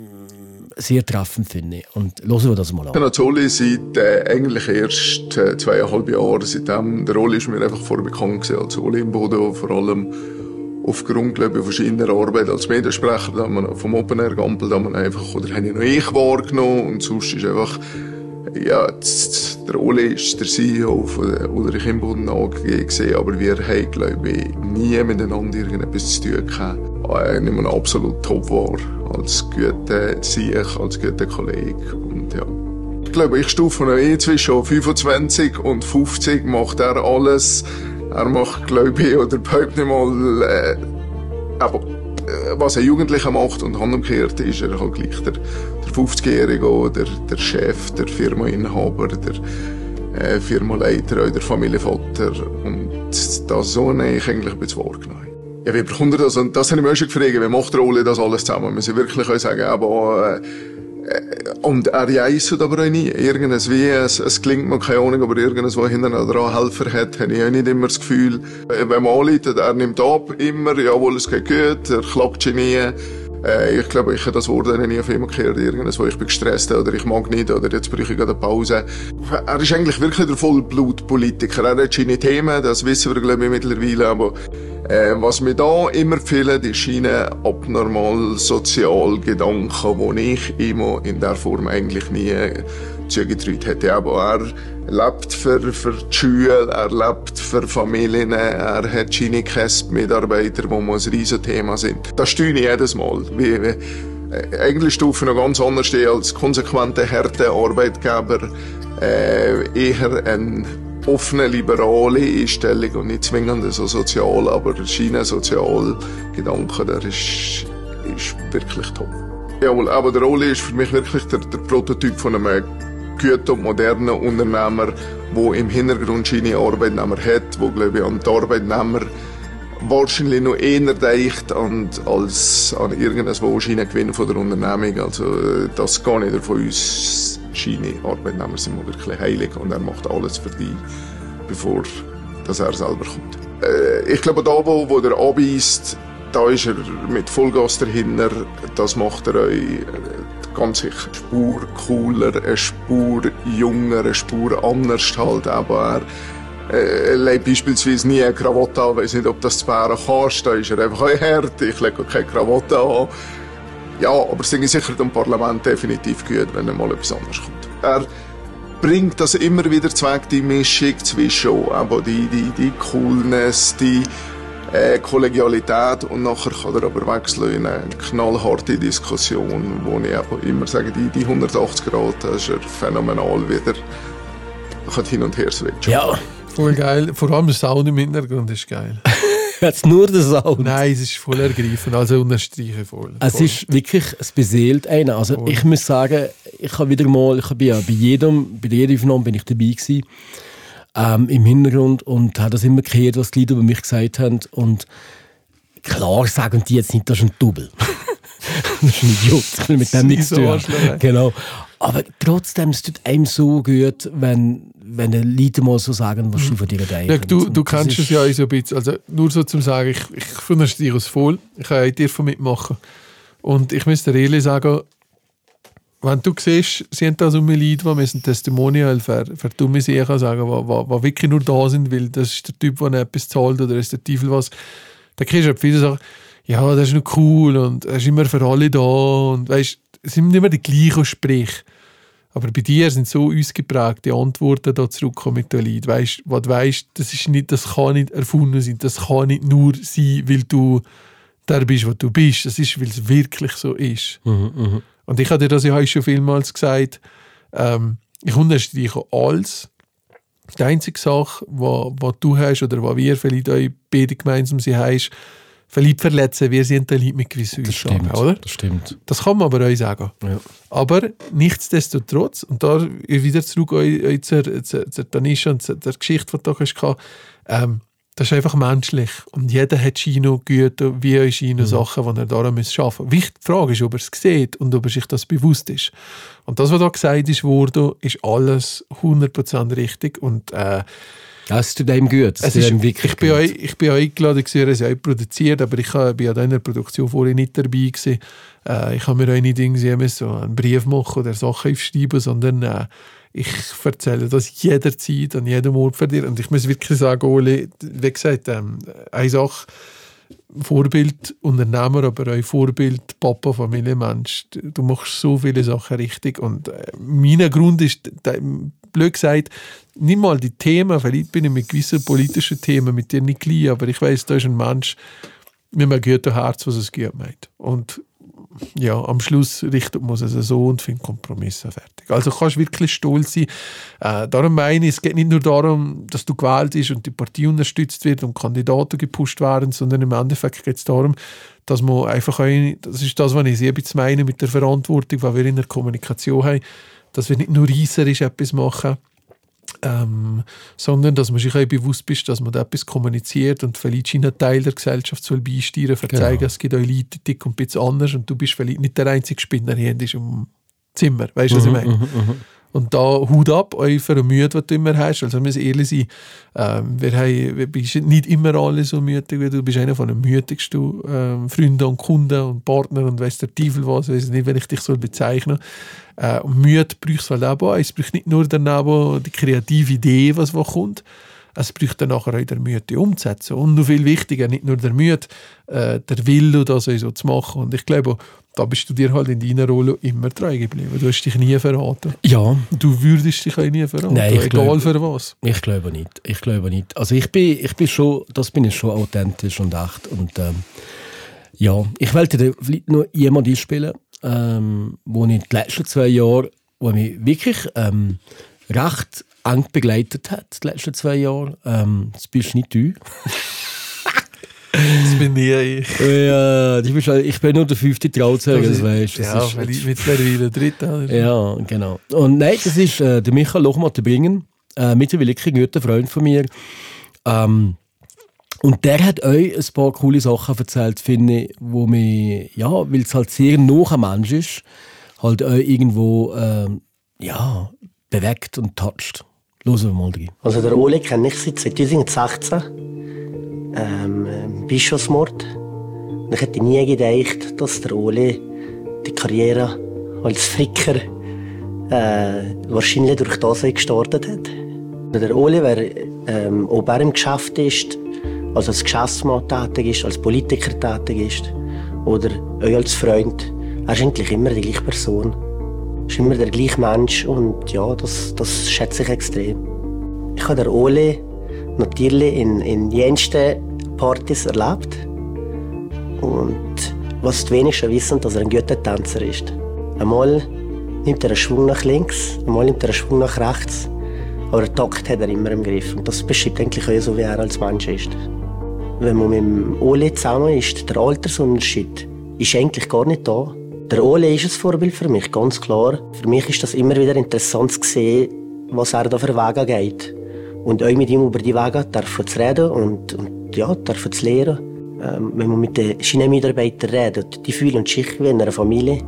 S3: sehr treffend, finde ich. Und hören wir das mal
S7: Ich
S3: an.
S7: Zoli seit äh, eigentlich erst äh, zweieinhalb Jahren. Seitdem der Oli ist mir einfach vorher gewesen als Oli im Boden, vor allem aufgrund glaube ich, verschiedener Arbeit als Mediensprecher, da man vom Open Air Gampel, da man einfach, oder habe ich noch ich wahrgenommen und sonst ist einfach, ja, der Oli ist der CEO von der Ulrich Imboden AG gewesen, aber wir haben, glaube ich, nie miteinander irgendetwas zu tun gehabt. Er nimmt man absolut top wahr, als guter Sieg, als guter Kollege und ja. Ich glaube, ich stufe ihn eh zwischen 25 und 50, macht er alles. Er macht, glaube ich, oder behauptet nicht mal, äh, aber äh, was ein Jugendlicher macht und umgekehrt ist er halt gleich der, der 50-Jährige oder der Chef, der Firmainhaber, der äh, Firmenleiter oder der Familienvater. Und das so habe ich eigentlich ein bisschen wahrgenommen. Ja, wie bekommt er das? Und das habe ich mir auch schon gefragt, wie macht der Ole das alles zusammen? Wir müssen wirklich sagen, aber, äh, und er reist aber auch nie. Irgendwas wie, es, es klingt mir keine Ahnung, aber irgendwas, wo hinten dran Helfer hat, habe ich auch nicht immer das Gefühl. Äh, Wenn man anleitet, er nimmt ab, immer, jawohl, es geht gut, er klappt nie. Äh, ich glaube, ich habe das Wort nie auf immer gehört. Irgendwas, wo ich bin gestresst oder ich mag nicht oder jetzt brauche ich eine Pause. Er ist eigentlich wirklich der Vollblutpolitiker. Er hat seine Themen, das wissen wir, glaube ich, mittlerweile, aber äh, was mir da immer fehlt, ist seine abnormal sozial Gedanken, die ich immer in der Form eigentlich nie zugetraut hätte. Aber er lebt für, für die Schule, er lebt für Familien, er hat seine Kästmitarbeiter, die ein riesen Thema sind. Das steuere ich jedes Mal. Wie, wie, äh, eigentlich stufe noch ganz anders als konsequente, harte Arbeitgeber, äh, eher ein offene, liberale Einstellung und nicht zwingend so sozial, aber seine Sozialgedanken, der ist, ist wirklich top. Jawohl, aber der Oli ist für mich wirklich der, der Prototyp von einem guten und modernen Unternehmer, der im Hintergrund seine Arbeitnehmer hat, wo glaube ich an die Arbeitnehmer wahrscheinlich noch eher denkt an, als an irgendwas, wo Schiene Gewinn von der Unternehmung. Also äh, das gar nicht von uns. Seine Arbeitnehmer sind wirklich heilig und er macht alles für die, bevor dass er selber kommt. Äh, ich glaube, da wo, wo der abweist, da ist er mit Vollgas dahinter. Das macht er euch äh, ganz sicher. Eine Spur cooler, eine Spur junger, eine Spur anders halt. Aber er äh, legt beispielsweise nie eine Krawatte an. Ich weiß nicht, ob das zu Bären kannst. Da ist er einfach ein hart. Ich lege keine Krawatte an. Ja, aber es ist sicher dem Parlament definitiv gut, wenn er mal etwas anderes kommt. Er bringt das immer wieder zweck die Mischung zwischen die, die, die Coolness, die, äh, Kollegialität und nachher kann er aber wechseln in eine knallharte Diskussion, wo ich immer sage, die, die 180 Grad, das ist er phänomenal wieder. Kann hin und her switchen.
S3: Ja,
S4: Voll geil. Vor allem der Sound im Hintergrund ist geil.
S3: jetzt nur der Sound.
S4: Nein, es ist voll ergreifend. Also unterstreichen voll.
S3: Es
S4: voll.
S3: ist wirklich, es beseelt einen. Also
S4: Voll.
S3: ich muss sagen, ich habe wieder mal, ich bin ja bei jedem, bei jeder Aufnahme bin ich dabei gewesen, ähm, im Hintergrund und habe das immer gehört, was die Leute über mich gesagt haben und klar sagen die jetzt nicht, das ist ein Double. das ist ein Idiot, ich will mit dem nichts tun. Genau. Aber trotzdem, es tut einem so gut, wenn, wenn die Leute mal so sagen, was sie von dir denken.
S4: Ja, du, du kennst es ja auch so ein bisschen. Also nur so zum Sagen, ich, ich unterstreiche es voll. Ich kann dir von mitmachen. Und ich muss dir ehrlich sagen, wenn du siehst, sie haben da so eine Leute, die müssen Testimonial für, für dumme Sachen sagen, die, wirklich nur da sind, weil das ist der Typ, der etwas zahlt oder ist der Teufel was. Da kriegst du halt viele Sachen, ja, das ist noch cool und er ist immer für alle da und weißt, es sind nicht immer die gleichen Sprüche. Aber bei dir sind so ausgeprägte Antworten da zurückkommen mit den Leuten. Weißt, was du weißt, das ist nicht, das kann nicht erfunden sein. Das kann nicht nur sein, weil du der bist, was du bist. Das ist, weil es wirklich so ist. Und ich habe dir das ja heute schon vielmals gesagt. Ähm, ich unterstreiche alles. Die einzige Sache, was du hast oder was wir vielleicht euch beide gemeinsam sie haben, vielleicht verletzen wir sind die Leute mit gewissen
S3: Das
S4: Aussagen,
S3: stimmt,
S4: oder?
S3: das stimmt.
S4: Das kann man aber euch sagen.
S3: Ja.
S4: Aber nichtsdestotrotz, und da wieder zurück eu- eu- zur, zur, zur Tanisha und zur, zur Geschichte, die du hast, ähm, das ist einfach menschlich. Und jeder hat Chino Güter, wie euch Chino Sachen, die er daran muss schaffen muss. Wichtig, die Frage ist, ob er es sieht und ob er sich das bewusst ist. Und das, was da gesagt ist, wurde, ist alles 100% richtig. Und äh,
S3: Das tut einem gut.
S4: Es ist,
S3: einem wirklich
S4: ich, bin
S3: gut.
S4: euch, ich bin euch eingeladen, ihr habt es auch produziert, aber ich bin an dieser Produktion vorher nicht dabei. Gewesen. Äh, ich habe mir euch nicht irgendwie so einen Brief machen oder Sachen aufschreiben, sondern äh, ich erzähle das jederzeit, an jedem Ort für dir. Und ich muss wirklich sagen, Oli, wie gesagt, ähm, eine Sache, Vorbild Unternehmer, aber auch Vorbild Papa, Familienmensch. Du machst so viele Sachen richtig. Und äh, mein Grund ist, da- blöd gesagt, nicht mal die Themen, vielleicht bin ich mit gewissen politischen Themen mit dir nicht gleich, aber ich weiß, da ist ein Mensch mit einem guten Herz, was es gut meint. Und ja, am Schluss richtet man es so und findet Kompromisse fertig. Also kannst wirklich stolz sein. Äh, darum meine ich, es geht nicht nur darum, dass du gewählt bist und die Partei unterstützt wird und Kandidaten gepusht werden, sondern im Endeffekt geht es darum, dass man einfach, auch, das ist das, was ich sehr meine mit der Verantwortung, die wir in der Kommunikation haben, dass wir nicht nur reisserisch etwas machen, ähm, sondern dass man sich auch bewusst ist, dass man da etwas kommuniziert und vielleicht einen Teil der Gesellschaft soll beisteuern, verzeigen,
S3: Genau.
S4: es gibt auch Leute, die ein bisschen anders und du bist vielleicht nicht der einzige Spinner hier in diesem Zimmer, weißt du, was ich meine? Und da Hut ab, euch für den Mühe, den du immer hast. Also, wir müssen ehrlich sein, ähm, wir, haben, wir bist nicht immer alle so mütig wie du. Du bist einer von den mütigsten ähm, Freunden und Kunden und Partner und weißt der Teufel was, weiß nicht, wenn ich dich so bezeichnen äh, Und Mühe brauchst du halt auch. Es braucht nicht nur daneben die kreative Idee, was kommt, es braucht dann nachher auch der Mühe, die umzusetzen. Und noch viel wichtiger, nicht nur der Mühe, äh, der Wille, das so zu machen. Und ich glaube, da bist du dir halt in deiner Rolle immer treu geblieben. Du hast dich nie verraten.
S3: Ja,
S4: Du würdest dich auch nie verraten,
S3: Nein, ich
S4: egal
S3: glaube-
S4: für was.
S3: Ich glaube nicht. Ich glaube nicht. Also ich bin, ich bin schon, das bin ich schon authentisch und echt. Und ähm, ja, ich wollte dir vielleicht nur jemanden einspielen, ähm, wo ich die letzten zwei Jahre, wo mich wirklich ähm, recht eng begleitet hat, die letzten zwei Jahre. Ähm, das bist nicht du.
S4: Das bin nie ich.
S3: ja, du bist, ich bin nur der fünfte Trauzeuge, das weißt du.
S4: Ja,
S3: ist-
S4: ich mittlerweile dritter. oder?
S3: Ja, genau. Und nein, das ist äh, der Michael Lochmatt Bringen, äh, mittlerweile ein guter Freund von mir. Ähm, und der hat euch ein paar coole Sachen erzählt, finde ich, wo mich, ja, weil es halt sehr nah am Mensch ist, halt euch irgendwo, ähm, ja, bewegt und toucht. Hören wir mal rein.
S8: Also der Ole kenne ich seit 2016. Ähm, ähm, Bischofsmord. Und ich hätte nie gedacht, dass der Ole die Karriere als Ficker äh, wahrscheinlich durch das gestartet hat. Der Ole, wer, ähm, ob er im Geschäft ist, also als Geschäftsmann tätig ist, als Politiker tätig ist oder auch als Freund, er ist eigentlich immer die gleiche Person. Ist immer der gleiche Mensch und ja, das, das schätze ich extrem. Ich habe den Ole natürlich in, in jensten Partys erlebt. Und was die wenigsten wissen, dass er ein guter Tänzer ist. Einmal nimmt er einen Schwung nach links, einmal nimmt er einen Schwung nach rechts. Aber den Takt hat er immer im Griff. Und das beschreibt eigentlich auch so, wie er als Mensch ist. Wenn man mit dem Ole zusammen ist, der Altersunterschied ist eigentlich gar nicht da. Der Ole ist ein Vorbild für mich, ganz klar. Für mich ist das immer wieder interessant zu sehen, was er da für Wege geht. Und auch mit ihm über die Wege zu reden und, und ja, zu lernen. Ähm, wenn man mit den Schienenmitarbeitern redet, die fühlen sich wie in einer Familie.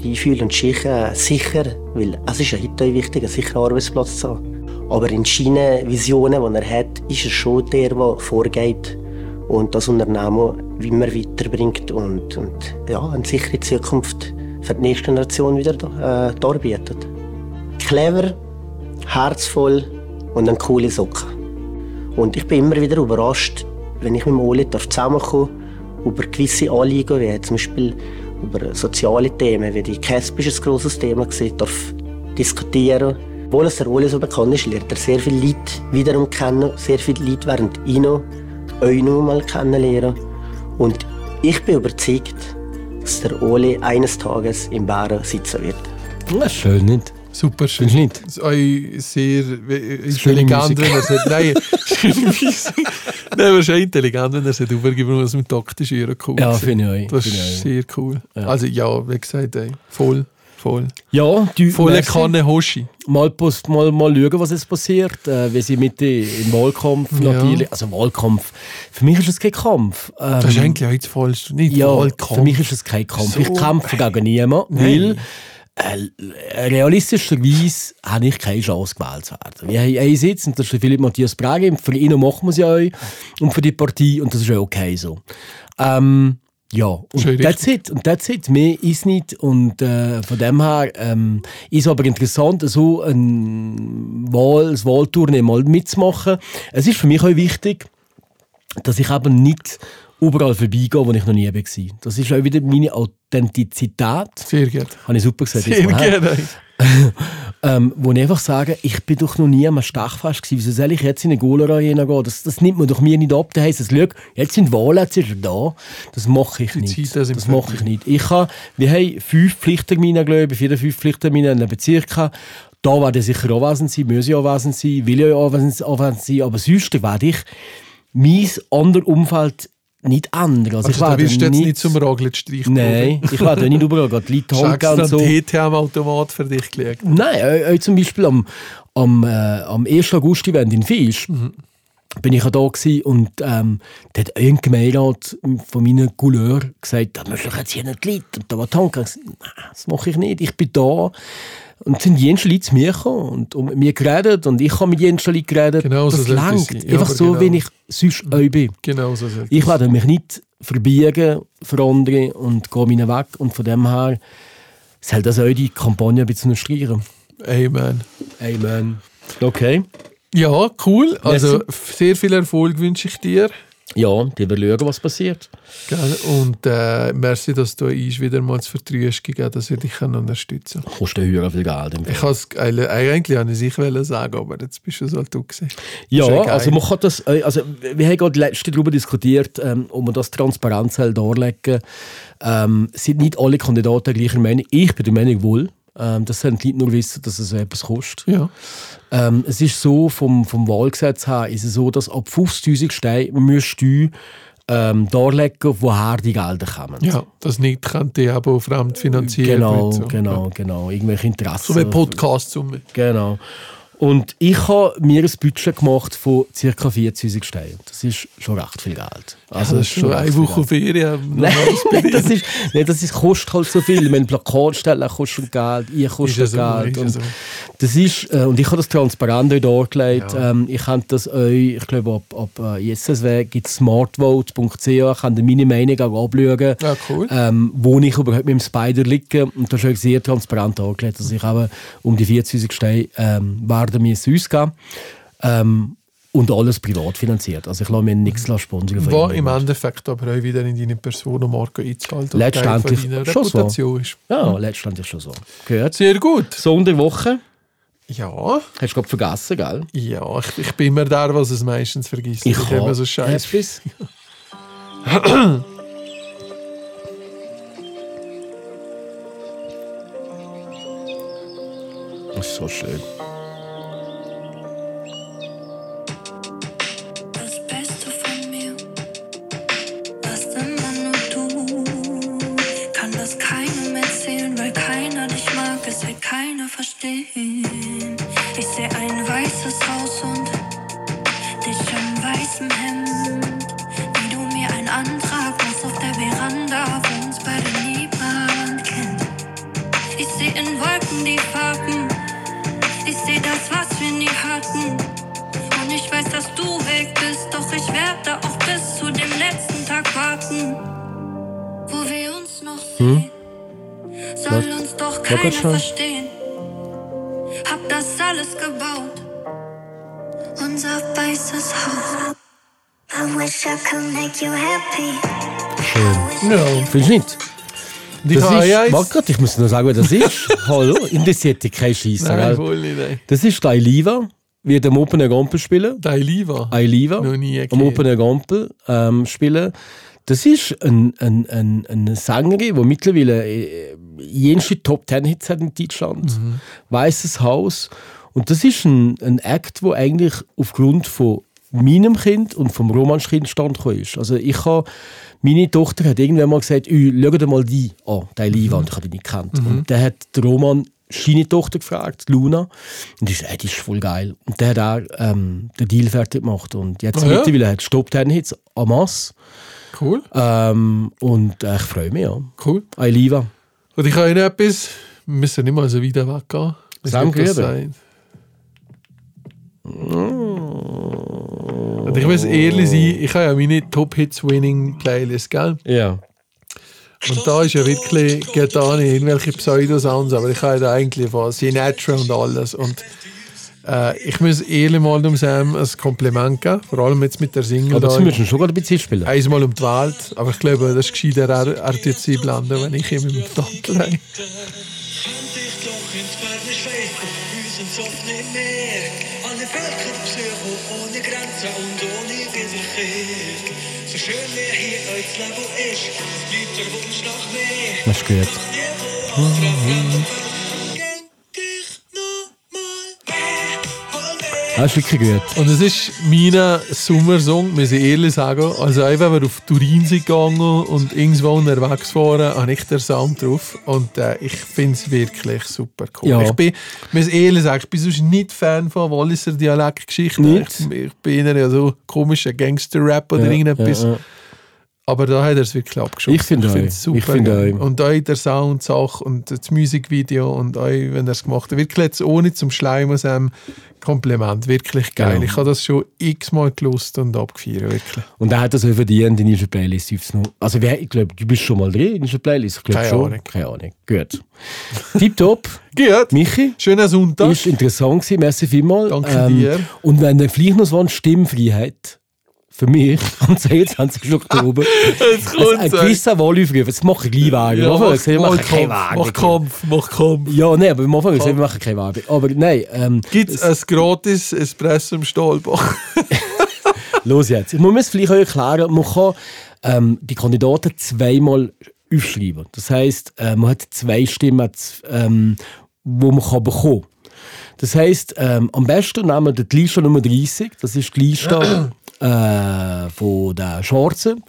S8: Die fühlen sich äh, sicher, weil es ist ja heute wichtig, einen sicheren Arbeitsplatz zu haben. Aber in Schienenvisionen, die er hat, ist er schon der, der vorgeht und das Unternehmen immer weiterbringt und, und ja, eine sichere Zukunft für die nächste Generation wieder äh, darbietet. Clever, herzvoll und eine coole Socke. Und ich bin immer wieder überrascht, wenn ich mit Oli zusammenkomme, über gewisse Anliegen, wie zum Beispiel über soziale Themen, wie die CASP ist ein grosses Thema darf diskutieren. Obwohl es der Oli so bekannt ist, lernt er sehr viele Leute wiederum kennen, sehr viele Leute während noch euch noch mal kennenlernen. Und ich bin überzeugt, dass der Oli eines Tages im Bären sitzen wird.
S3: Ist schön, nicht?
S4: Super schön. Ist euch sehr intelligent, wenn er sagt, nein, schöne Musik. Nein, aber schon intelligent, wenn er sagt, übergeben, was mit Takt ist eher cool.
S3: Ja, finde ich.
S4: Das ist sehr cool.
S3: Ja.
S4: Also ja, wie gesagt, ey, voll, voll.
S3: Ja, du,
S4: Volle. Kanne Hoshi.
S3: mal, mal, mal schauen, was jetzt passiert. Äh, wie sie mit im Wahlkampf
S4: Ja.
S3: natürlich. Also Wahlkampf. Für mich ist es kein Kampf. Ähm,
S4: Das ist eigentlich auch jetzt falsch. Nicht
S3: ja,
S4: Wahlkampf.
S3: für mich ist es kein Kampf.
S4: So.
S3: Ich kämpfe gegen niemanden, weil äh, realistischerweise habe ich keine Chance gewählt zu werden. Wir haben einen Sitz und das ist Philipp Matthias Brage. Für ihn machen wir es ja auch. Und für die Partei. Und das ist ja okay so. Ähm, ja, und
S4: Schön
S3: that's it. Und that's it. Mehr ist nicht. Und äh, von dem her ähm, ist aber interessant, so ein Wahl, ein Wahltournee mal mitzumachen. Es ist für mich auch wichtig, dass ich eben nicht überall vorbeigehe, wo ich noch nie war. Das ist auch wieder meine Authentizität.
S4: Sehr gut.
S3: Habe ich super gesagt.
S4: Sehr gerne.
S3: ähm, wo ich einfach sage, ich bin doch noch nie am Stachfest gewesen. Wieso soll ich jetzt in eine Gola-Arena gehen? Das, das nimmt man doch mir nicht ab. Da heisst es, schau, jetzt sind Wahlen, jetzt ist er da. Das mache ich nicht.
S4: Zeiten sind
S3: Das mache ich nicht. Ich habe, wir haben fünf Pflichttermine, glaube ich, vier, fünf Pflichttermine in einem Bezirk gehabt. Da werde ich sicher anwesend sein, muss ich anwesend sein, will ich anwesend sein, aber sonst werde ich mein anderes Umfeld nicht ändern. Also,
S4: Also,
S3: ich werde
S4: wirst du jetzt nicht zum Raglet-Streich
S3: Nein, ich werde nicht überall. Die Leute
S4: du extra
S3: und
S4: einen
S3: so.
S4: TT am Automat für dich gelegt?
S3: Nein, äh, äh, zum Beispiel am, am, äh, am 1. August-Event in Fisch bin ich ja da gewesen und ähm, da hat ein Gemeinderat von meiner Couleur gesagt, da müssen doch jetzt hier nicht die Leute. Und da war gesagt, nein, das mache ich nicht, ich bin da. Und sind Leute zu mir gekommen und, mit mir geredet und ich habe mit Leuten geredet.
S4: Genau so
S3: das
S4: es
S3: langt.
S4: Ja,
S3: Einfach so,
S4: genau.
S3: wie ich sonst auch bin.
S4: Genau so
S3: Ich werde mich nicht verbiegen für andere und gehe meinen Weg. Und von dem her soll das auch die Kampagne ein bisschen streichen.
S4: Amen.
S3: Amen. Okay.
S4: Ja, cool. Also
S3: Merci.
S4: sehr viel Erfolg wünsche ich dir.
S3: Ja, die werden schauen, was passiert.
S4: Gell? Und äh, merci, dass du uns wieder mal zu Vertrüst gegeben dass wir dich unterstützen können.
S3: Kostet höher viel Geld. im.
S4: Ich has, äh, eigentlich wollte ich es sagen, aber jetzt bist du du gewesen.
S3: Ja, also man kann das, äh, also wir haben gerade letzte darüber diskutiert, ähm, ob man das transparent soll darlegen ähm, Sind nicht alle Kandidaten gleicher Meinung? Ich bin der Meinung wohl. Ähm, das sollen die Leute nur wissen, dass es so etwas kostet.
S4: Ja.
S3: Ähm, es ist so, vom, vom Wahlgesetz her ist es so, dass ab 50'000 Steine musst du ähm, darlegen, woher die Gelder kommen.
S4: ja, das nicht könnte aber fremd finanziert
S3: Genau,
S4: so.
S3: genau, genau. Irgendwelche Interessen.
S4: So wie Podcast-Summe.
S3: Genau. Und ich habe mir ein Budget gemacht von ca. 40'000 Steinen. Das ist schon recht viel Geld.
S4: Also, das ist schon eine Woche. Ferien.
S3: Nein, das, ist, nein, das ist, kostet halt so viel. Wenn Plakat stellen kostet Geld, ich kostet
S4: Ist ja so,
S3: Geld.
S4: ja
S3: und,
S4: so.
S3: das ist, äh, und ich habe das transparent auch dargelegt.
S4: Ja.
S3: Ähm, ich habe das euch, ich glaube, ab, ab äh, ISSW gibt es smartvote.ch, kann meine Meinung auch abschauen.
S4: Ja, cool.
S3: Ähm, wo ich überhaupt mit dem Spider liege. Und das ist sehr transparent dargelegt. Also ich habe um die 40'000 Steine ähm, werden wir es ausgeben. Ähm, und alles privat finanziert. Also ich lasse mir nichts sponsern.
S4: Wo im. Endeffekt aber auch wieder in deine Personenmarke einzahlt. und
S3: Letztendlich
S4: Teil
S3: schon so.
S4: Ist.
S3: Ja, letztendlich schon so. Gehört.
S4: Sehr gut.
S3: Sonderwoche.
S4: Ja,
S3: Hast du gerade vergessen, gell?
S4: ja ich, ich bin immer der, was es meistens vergisst.
S3: Ich
S4: habe
S3: habe
S4: immer so Scheiß.
S3: etwas. Das ist so schön. Schön.
S4: Ja.
S3: Findest du nicht?
S4: Die
S3: Das
S4: ich
S3: ist, warte grad, ich muss noch sagen, wer das ist. Hallo, interessiert dich kein Scheisser.
S4: Nein,
S3: gell?
S4: voll nicht. Nein.
S3: Das ist der Liva, wird am Open Gampel spielen.
S4: Der Liva.
S3: Liva,
S4: Noch nie
S3: am
S4: gehört.
S3: Open Gampel ähm, spielen. Das ist ein, ein, ein, eine Sängerin, die mittlerweile äh, jenste Top Ten Hits hat in Deutschland.
S4: Mhm.
S3: Weißes Haus. Und das ist ein, ein Act, wo eigentlich aufgrund von meinem Kind und vom Romans Kind stand ist. Also ich habe, meine Tochter hat irgendwann mal gesagt, «Ü, schau dir mal die an, die Liva, und ich habe die nicht gekannt. Und der hat der Roman seine Tochter gefragt, Luna, und die ist, ey, die ist voll geil. Und der hat auch ähm, den Deal fertig gemacht. Und jetzt
S4: Ah, ja?
S3: mittlerweile hat Stop Ten Hits en masse.
S4: Cool,
S3: Ähm, und äh, ich freue mich, ja.
S4: cool.
S3: Liva.
S4: Und ich habe Ihnen etwas, wir müssen nicht mal so weit weggehen.
S3: Sam
S4: wird Und ich muss ehrlich sein, ich habe ja meine Top-Hits-Winning-Playlist, gell?
S3: Ja.
S4: Und da ist ja wirklich, geht da nicht irgendwelche Pseudosounds, aber ich habe ja da eigentlich was, Sinatra und alles. Und äh, ich muss ehrlich mal dem Sam ein Kompliment geben, vor allem jetzt mit der Single
S3: Aber
S4: da.
S3: sie müssen schon gerade ein bisschen spielen.
S4: Einmal um die Welt, aber ich glaube, das ist gescheiter, er, er tut sie blenden, wenn ich ihm im Tandel habe.
S9: Alle Völkerbesuche ohne Grenzen und ohne Wiederkehr. So schön wie hier euch Leben ist, bleibt der Wunsch nach mehr.
S3: Das ist gut. Das ist wirklich gut.
S4: Und es ist mein Sommersong, muss ich ehrlich sagen. Also, auch wenn wir auf Turin sind gegangen und irgendwo unterwegs fahren, habe ich den Sound drauf. Und äh, ich finde es wirklich super cool.
S3: Ja.
S4: Ich bin, muss ehrlich sagen, ich bin sonst nicht Fan von Walliser Dialektgeschichten. Ich, ich bin eher ja so komischer Gangster-Rap oder
S3: Ja,
S4: irgendetwas.
S3: ja, ja.
S4: Aber da hat er es wirklich abgeschossen.
S3: Ich finde auch.
S4: find's
S3: Ich finde
S4: geil.
S3: auch.
S4: Und auch der Sound, Sache und das Musikvideo und auch, wenn er es gemacht hat. Wirklich jetzt ohne zum Schleimen, Sam, Kompliment. Wirklich geil.
S3: Genau.
S4: Ich habe das schon x-mal gelost und abgefeiert. Wirklich.
S3: Und er hat das auch verdient in unserer Playlist. Also, wer, ich glaube, du bist schon mal drin in unserer Playlist. Ich glaube
S4: Keine
S3: schon.
S4: Ahnung.
S3: Keine Ahnung. Gut. Tipptopp.
S4: Gut.
S3: Michi.
S4: Schönen Sonntag.
S3: Ist interessant gewesen. Merci vielmals. Ähm,
S4: Danke dir.
S3: Und wenn ihr vielleicht noch so eine Stimmfreiheit für mich am 22. Oktober also ein gewisser Wahlübergriff, jetzt mache ich gleich Wagen.
S4: Ja, mach,
S3: wir machen
S4: mach
S3: keine
S4: Kampf,
S3: Wagen.
S4: mach Kampf, mach Kampf.
S3: Ja, nein, aber am Anfang wir machen keine Wagen. Aber nein, ähm,
S4: Gibt es ein gratis Espresso im Stahlbach?
S3: los jetzt. Ich muss es vielleicht euch erklären, man kann ähm, die Kandidaten zweimal aufschreiben. Das heisst, äh, man hat zwei Stimmen, ähm, wo man kann bekommen Das heisst, ähm, am besten nehmen wir die Liste Nummer 30, das ist die Liste äh, von den Schwarzen.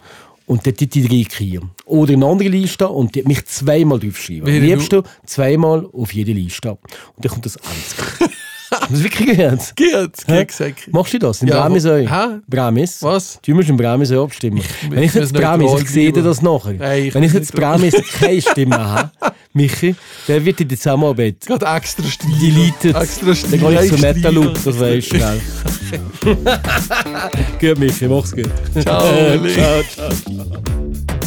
S3: Und dort die drei kriegen. Oder eine andere Liste und die hat mich zweimal draufschreiben. Am
S4: Wäre
S3: liebsten zweimal auf jede Liste. Und dann kommt das Einzige. das ist wirklich gehört.
S4: Geht,
S3: Hä?
S4: geht gesagt.
S3: Machst du das? In
S4: Ja,
S3: Bramis auch?
S4: Hä?
S3: Bramis?
S4: Was?
S3: Du musst in Bramis auch abstimmen. Wenn ich jetzt Bramis, ich sehe dir das nachher.
S4: Nein, ich
S3: Wenn ich jetzt Bramis keine Stimme habe, Michi, dann wird in die Zusammenarbeit
S4: Gerade extra Stil.
S3: deleted.
S4: Extra
S3: Dann
S4: Stil.
S3: gehe ich zu
S4: Stil.
S3: Metal-Loop, das weisst du schnell. gut, Michi, mach's gut.
S4: Ciao, Oli.
S3: ciao, ciao.